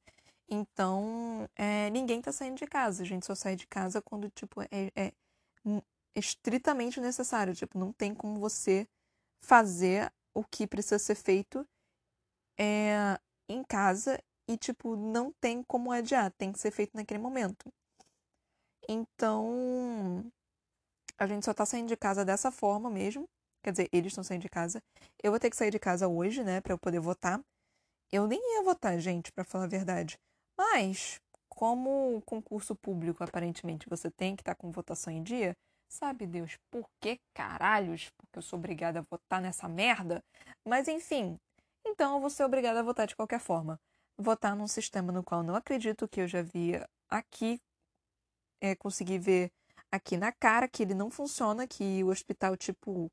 Então, é, ninguém tá saindo de casa. A gente só sai de casa quando, tipo, é, é estritamente necessário. Tipo, não tem como você fazer o que precisa ser feito é, em casa e, tipo, não tem como adiar. Tem que ser feito naquele momento. Então, a gente só tá saindo de casa dessa forma mesmo. Quer dizer, eles estão saindo de casa. Eu vou ter que sair de casa hoje, né, para eu poder votar. Eu nem ia votar, gente, para falar a verdade. Mas, como concurso público, aparentemente, você tem que estar tá com votação em dia, sabe Deus por que caralhos? Porque eu sou obrigada a votar nessa merda? Mas enfim, então eu vou ser obrigada a votar de qualquer forma. Votar num sistema no qual não acredito que eu já via aqui, é, consegui ver aqui na cara que ele não funciona, que o hospital, tipo,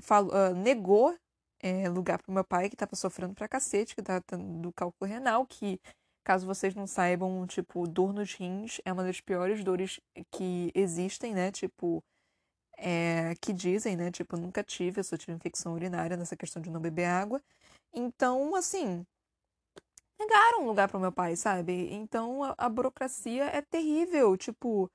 falou, uh, negou é, lugar pro meu pai, que tava sofrendo pra cacete, que tava do cálculo renal, que Caso vocês não saibam, tipo, dor nos rins é uma das piores dores que existem, né? Tipo, é, que dizem, né? Tipo, nunca tive, eu só tive infecção urinária nessa questão de não beber água. Então, assim, negaram um lugar pro meu pai, sabe? Então, a, a burocracia é terrível. Tipo,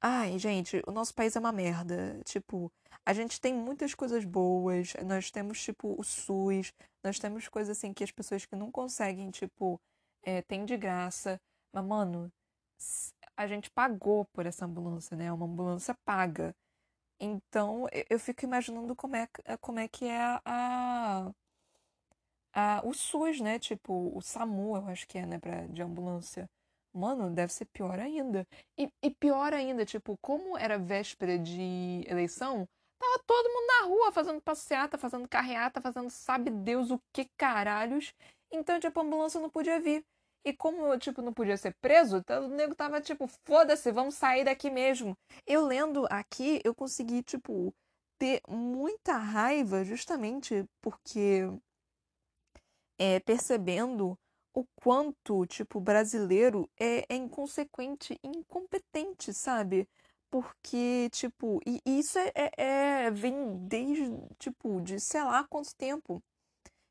ai, gente, o nosso país é uma merda. Tipo, a gente tem muitas coisas boas, nós temos, tipo, o SUS, nós temos coisas assim que as pessoas que não conseguem, tipo é, tem de graça. Mas, mano, a gente pagou por essa ambulância, né? Uma ambulância paga. Então, eu fico imaginando como é, como é que é a, a, o SUS, né? Tipo, o SAMU, eu acho que é, né? Pra, de ambulância. Mano, deve ser pior ainda. E, e pior ainda, tipo, como era véspera de eleição, tava todo mundo na rua fazendo passeata, fazendo carreata, fazendo sabe Deus o que caralhos. Então, tipo, a ambulância não podia vir. E como, tipo, não podia ser preso, o nego tava tipo, foda-se, vamos sair daqui mesmo. Eu lendo aqui, eu consegui, tipo, ter muita raiva justamente porque é, percebendo o quanto, tipo, brasileiro é, é inconsequente incompetente, sabe? Porque, tipo, e isso é, é, é, vem desde, tipo, de sei lá quanto tempo.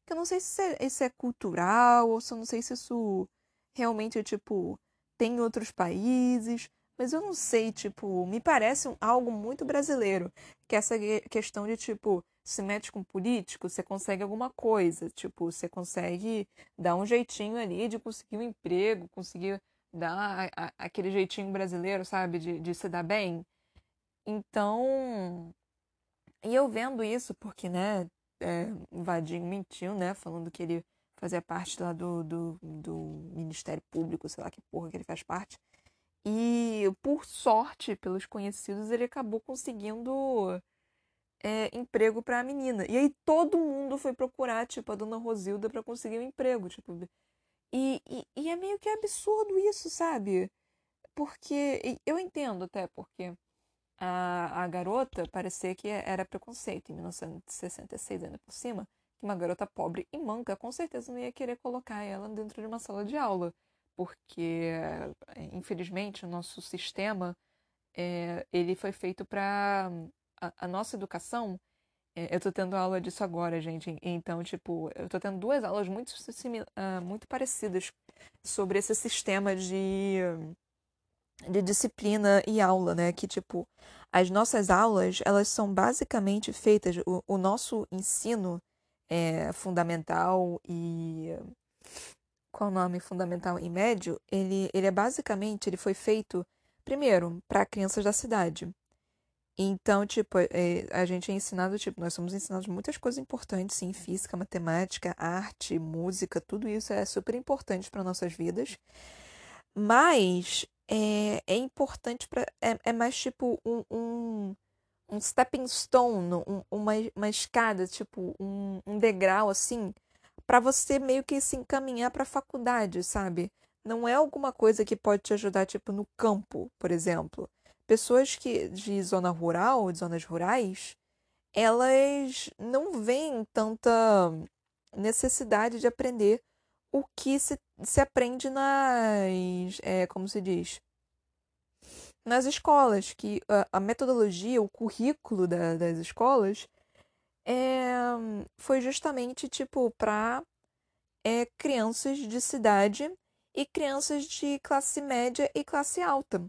Que eu não sei se é, isso é cultural, ou se eu não sei se isso realmente, tipo, tem em outros países, mas eu não sei, tipo, me parece algo muito brasileiro, que essa questão de, tipo, se mete com político, você consegue alguma coisa, tipo, você consegue dar um jeitinho ali de conseguir um emprego, conseguir dar a, a, aquele jeitinho brasileiro, sabe, de, de se dar bem. Então, e eu vendo isso, porque, né, é, o Vadinho mentiu, né, falando que ele fazia parte lá do, do, do Ministério Público, sei lá que porra que ele faz parte. E, por sorte, pelos conhecidos, ele acabou conseguindo é, emprego para a menina. E aí todo mundo foi procurar, tipo, a dona Rosilda para conseguir um emprego, tipo. E, e, e, é meio que absurdo isso, sabe? Porque eu entendo até porque a, a garota parecia que era preconceito em 1966 ainda por cima uma garota pobre e manca com certeza não ia querer colocar ela dentro de uma sala de aula, porque infelizmente o nosso sistema é, ele foi feito para a, a, nossa educação. É, eu estou tendo aula disso agora, gente. Então, tipo, eu estou tendo duas aulas muito, uh, muito parecidas sobre esse sistema de, de disciplina e aula, né? Que, tipo, as nossas aulas, elas são basicamente feitas, o, o nosso ensino é, fundamental e qual o nome fundamental e médio, ele, ele é basicamente, ele foi feito primeiro para crianças da cidade. Então, tipo, é, a gente é ensinado, tipo, nós somos ensinados muitas coisas importantes, sim, física, matemática, arte, música, tudo isso é super importante para nossas vidas. Mas é, é importante para é, é mais tipo um, um um stepping stone, um, uma, uma escada, tipo um, um degrau assim, para você meio que se encaminhar para a faculdade, sabe? Não é alguma coisa que pode te ajudar, tipo, no campo, por exemplo. Pessoas que de zona rural, de zonas rurais, elas não veem tanta necessidade de aprender o que se, se aprende nas. É, como se diz? Nas escolas, que a, a metodologia, o currículo da, das escolas é, foi justamente tipo para é, crianças de cidade e crianças de classe média e classe alta,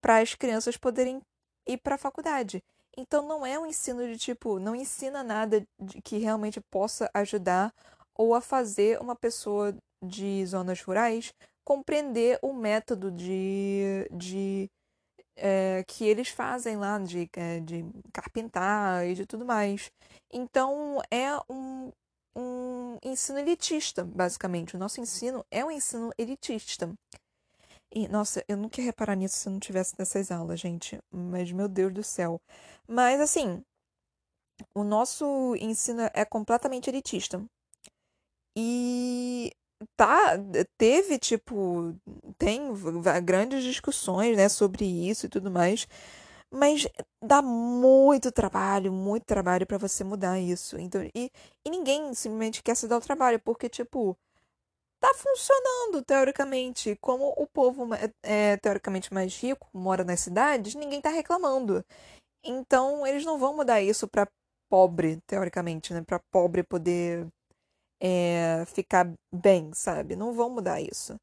para as crianças poderem ir para a faculdade. Então não é um ensino de tipo, não ensina nada que realmente possa ajudar ou a fazer uma pessoa de zonas rurais compreender o método de, de é, que eles fazem lá de, é, de carpintar e de tudo mais. Então é um, um ensino elitista, basicamente. O nosso ensino é um ensino elitista. E, nossa, eu nunca ia reparar nisso se eu não tivesse nessas aulas, gente. Mas, meu Deus do céu. Mas, assim, o nosso ensino é completamente elitista. E tá, teve, tipo, tem grandes discussões, né, sobre isso e tudo mais, mas dá muito trabalho, muito trabalho para você mudar isso. Então, e, e ninguém simplesmente quer se dar o trabalho, porque, tipo, tá funcionando, teoricamente. Como o povo é, é teoricamente mais rico, mora nas cidades, ninguém tá reclamando. Então, eles não vão mudar isso para pobre, teoricamente, né, para pobre poder é, ficar bem, sabe? Não vão mudar isso.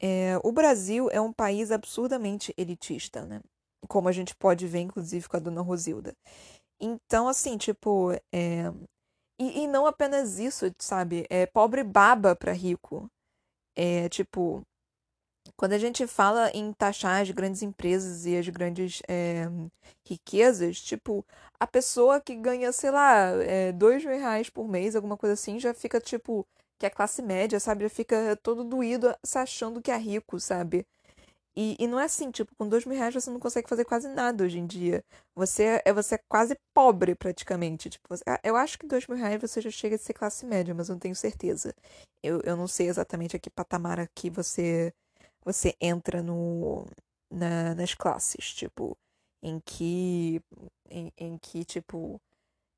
É, o Brasil é um país absurdamente elitista, né? Como a gente pode ver, inclusive, com a dona Rosilda. Então, assim, tipo. É... E, e não apenas isso, sabe? É pobre baba para rico. É tipo. Quando a gente fala em taxar as grandes empresas e as grandes é, riquezas, tipo, a pessoa que ganha, sei lá, é, dois mil reais por mês, alguma coisa assim, já fica, tipo, que é classe média, sabe? Já fica todo doído se achando que é rico, sabe? E, e não é assim, tipo, com dois mil reais você não consegue fazer quase nada hoje em dia. Você é, você é quase pobre, praticamente. Tipo, você, ah, eu acho que dois mil reais você já chega a ser classe média, mas eu não tenho certeza. Eu, eu não sei exatamente a que patamar aqui você, você entra no, na, nas classes, tipo, em que, em, em que tipo,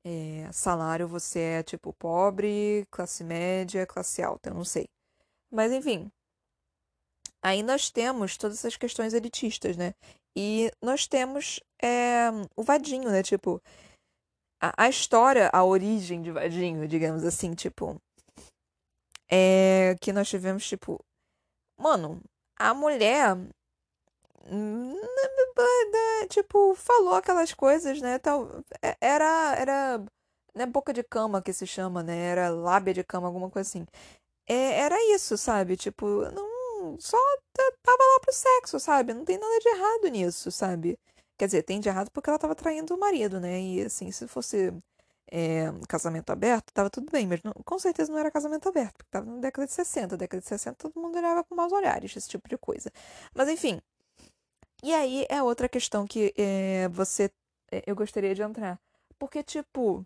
é, salário você é, tipo, pobre, classe média, classe alta, eu não sei. Mas, enfim, Aí nós temos todas essas questões elitistas, né? E nós temos é, o Vadinho, né? Tipo, a, a, história, a origem de Vadinho, digamos assim, tipo. É que nós tivemos, tipo. Mano, a mulher. Tipo, falou aquelas coisas, né? Tal, é, era. Era. Não é boca de cama que se chama, né? Era lábia de cama, alguma coisa assim. É, era isso, sabe? Tipo, não só tava lá pro sexo, sabe? Não tem nada de errado nisso, sabe? Quer dizer, tem de errado porque ela tava traindo o marido, né? E assim, se fosse é, casamento aberto, tava tudo bem, mas não, com certeza não era casamento aberto, porque tava na década de 60. Década de 60 todo mundo olhava com maus olhares, esse tipo de coisa. Mas enfim. E aí é outra questão que é, você. É, eu gostaria de entrar. Porque, tipo.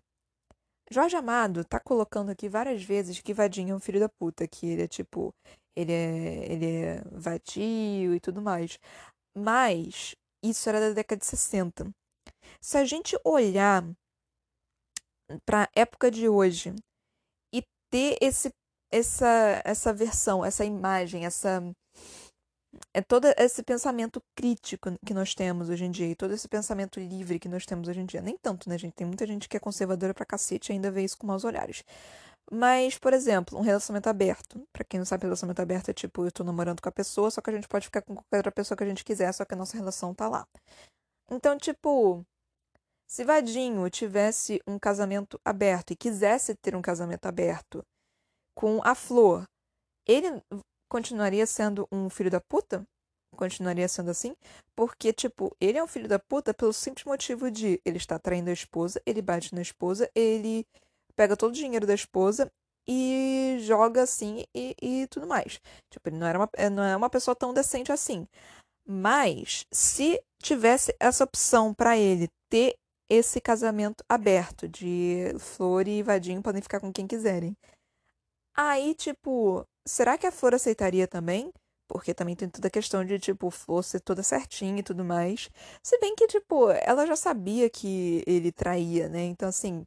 Jorge Amado tá colocando aqui várias vezes que Vadinho é um filho da puta, que ele é tipo ele é, ele é vadio e tudo mais. Mas isso era da década de 60. Se a gente olhar para época de hoje e ter esse, essa, essa versão, essa imagem, essa é todo esse pensamento crítico que nós temos hoje em dia e todo esse pensamento livre que nós temos hoje em dia. Nem tanto, né, gente? Tem muita gente que é conservadora pra cacete e ainda vê isso com maus olhares. Mas, por exemplo, um relacionamento aberto. Para quem não sabe, relacionamento aberto é tipo, eu tô namorando com a pessoa, só que a gente pode ficar com qualquer outra pessoa que a gente quiser, só que a nossa relação tá lá. Então, tipo, se Vadinho tivesse um casamento aberto e quisesse ter um casamento aberto com a Flor, ele continuaria sendo um filho da puta? Continuaria sendo assim? Porque, tipo, ele é um filho da puta pelo simples motivo de ele está traindo a esposa, ele bate na esposa, ele pega todo o dinheiro da esposa e joga assim e, e tudo mais. Tipo, ele não, era uma, eh, não é uma pessoa tão decente assim. Mas, se tivesse essa opção para ele ter esse casamento aberto de Flor e Vadinho podem ficar com quem quiserem. Aí, tipo, será que a Flor aceitaria também? Porque também tem toda a questão de, tipo, Flor ser toda certinha e tudo mais. Se bem que, tipo, ela já sabia que ele traía, né? Então, assim,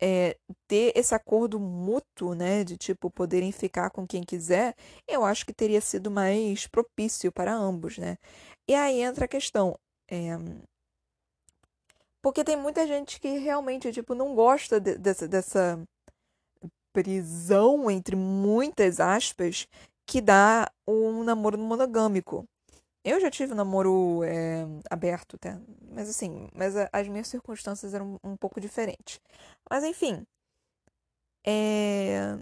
é, ter esse acordo mútuo, né, de tipo poderem ficar com quem quiser, eu acho que teria sido mais propício para ambos, né? E aí entra a questão, é... porque tem muita gente que realmente tipo não gosta de, dessa, dessa prisão entre muitas aspas que dá um namoro monogâmico. Eu já tive um namoro é, aberto, até. Mas assim, mas a, as minhas circunstâncias eram um, um pouco diferentes. Mas enfim. É...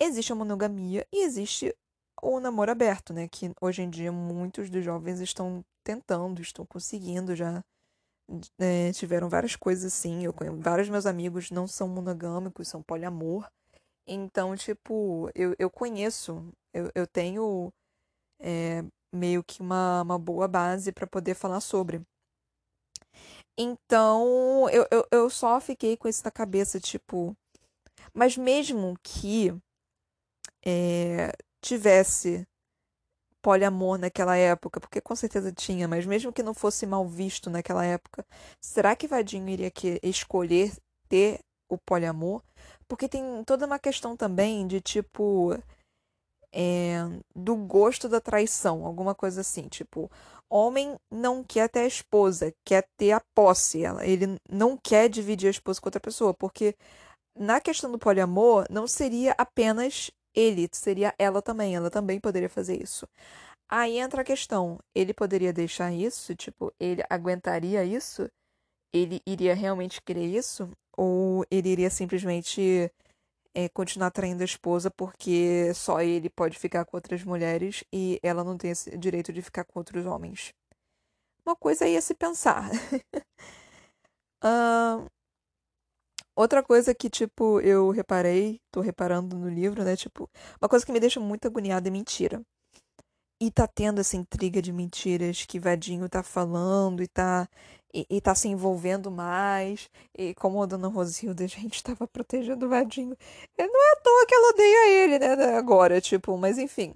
Existe a monogamia e existe o namoro aberto, né? Que hoje em dia muitos dos jovens estão tentando, estão conseguindo já. É, tiveram várias coisas assim. Eu conheço, vários meus amigos não são monogâmicos, são poliamor. Então, tipo, eu, eu conheço, eu, eu tenho é, meio que uma, uma boa base para poder falar sobre. Então, eu, eu, eu só fiquei com isso na cabeça, tipo. Mas mesmo que é, tivesse poliamor naquela época, porque com certeza tinha, mas mesmo que não fosse mal visto naquela época, será que Vadinho iria que, escolher ter o poliamor? Porque tem toda uma questão também de tipo é, do gosto da traição, alguma coisa assim, tipo, homem não quer ter a esposa, quer ter a posse, ela, ele não quer dividir a esposa com outra pessoa, porque na questão do poliamor não seria apenas ele, seria ela também, ela também poderia fazer isso. Aí entra a questão, ele poderia deixar isso, tipo, ele aguentaria isso? Ele iria realmente querer isso? Ou ele iria simplesmente é, continuar traindo a esposa porque só ele pode ficar com outras mulheres e ela não tem esse direito de ficar com outros homens. Uma coisa aí a se pensar. (laughs) uh, outra coisa que, tipo, eu reparei, tô reparando no livro, né? Tipo, uma coisa que me deixa muito agoniada é mentira. E tá tendo essa intriga de mentiras que Vadinho tá falando e tá, e, e tá se envolvendo mais. E como a dona Rosilda, a (laughs) gente tava protegendo o Vadinho. E não é à toa que ela odeia ele, né? Agora, tipo, mas enfim.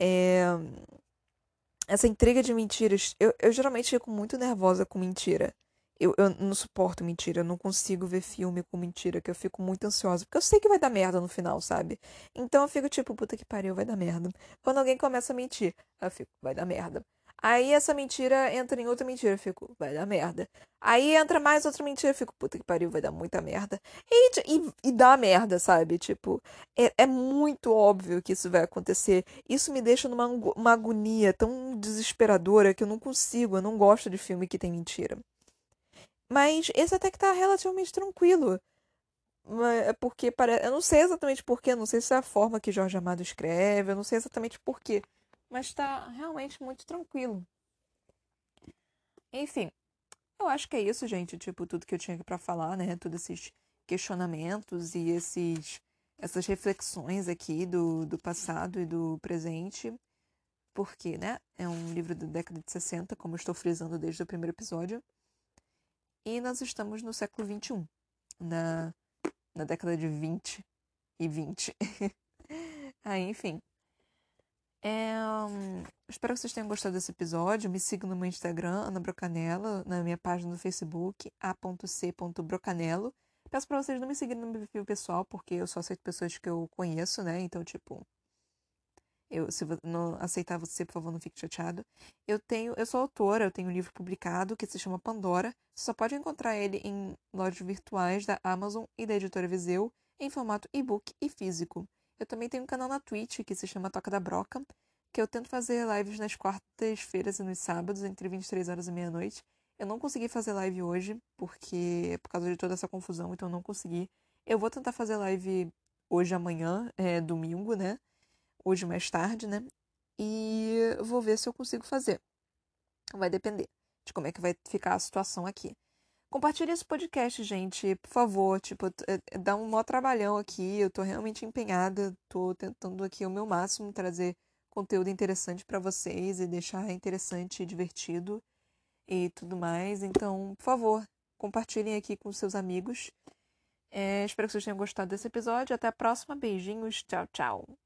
É... Essa intriga de mentiras. Eu, eu geralmente fico muito nervosa com mentira. Eu, eu não suporto mentira, eu não consigo ver filme com mentira, que eu fico muito ansiosa, porque eu sei que vai dar merda no final, sabe? Então eu fico tipo, puta que pariu, vai dar merda. Quando alguém começa a mentir, eu fico, vai dar merda. Aí essa mentira entra em outra mentira, eu fico, vai dar merda. Aí entra mais outra mentira, eu fico, puta que pariu, vai dar muita merda. E, e, e dá merda, sabe? Tipo, é, é, muito óbvio que isso vai acontecer. Isso me deixa numa uma agonia tão desesperadora que eu não consigo, eu não gosto de filme que tem mentira. Mas esse até que tá relativamente tranquilo. Porque parece. Eu não sei exatamente porquê, não sei se é a forma que Jorge Amado escreve, eu não sei exatamente porquê. Mas tá realmente muito tranquilo. Enfim, eu acho que é isso, gente. Tipo, tudo que eu tinha para falar, né? Todos esses questionamentos e esses essas reflexões aqui do, do passado e do presente. Porque, né? É um livro da década de 60, como eu estou frisando desde o primeiro episódio. E nós estamos no século XXI, na, na década de 20 e 20. (laughs) Aí, enfim. É, um, espero que vocês tenham gostado desse episódio. Me sigam no meu Instagram, Ana Brocanello, na minha página do Facebook, a.c.brocanello. Peço pra vocês não me seguirem no meu perfil pessoal, porque eu só aceito pessoas que eu conheço, né? Então, tipo, eu, se não aceitar você, por favor, não fique chateado. Eu tenho, eu sou autora, eu tenho um livro publicado que se chama Pandora. Você só pode encontrar ele em lojas virtuais da Amazon e da editora Viseu, em formato e-book e físico. Eu também tenho um canal na Twitch que se chama Toca da Broca, que eu tento fazer lives nas quartas-feiras e nos sábados, entre 23 horas e meia-noite. Eu não consegui fazer live hoje, porque por causa de toda essa confusão, então eu não consegui. Eu vou tentar fazer live hoje, amanhã, é domingo, né? Hoje mais tarde, né? E vou ver se eu consigo fazer. Vai depender de como é que vai ficar a situação aqui. Compartilhe esse podcast, gente, por favor. Tipo, é, dá um maior trabalhão aqui. Eu tô realmente empenhada. Tô tentando aqui o meu máximo trazer conteúdo interessante para vocês e deixar interessante e divertido e tudo mais. Então, por favor, compartilhem aqui com seus amigos. É, espero que vocês tenham gostado desse episódio. Até a próxima. Beijinhos. Tchau, tchau.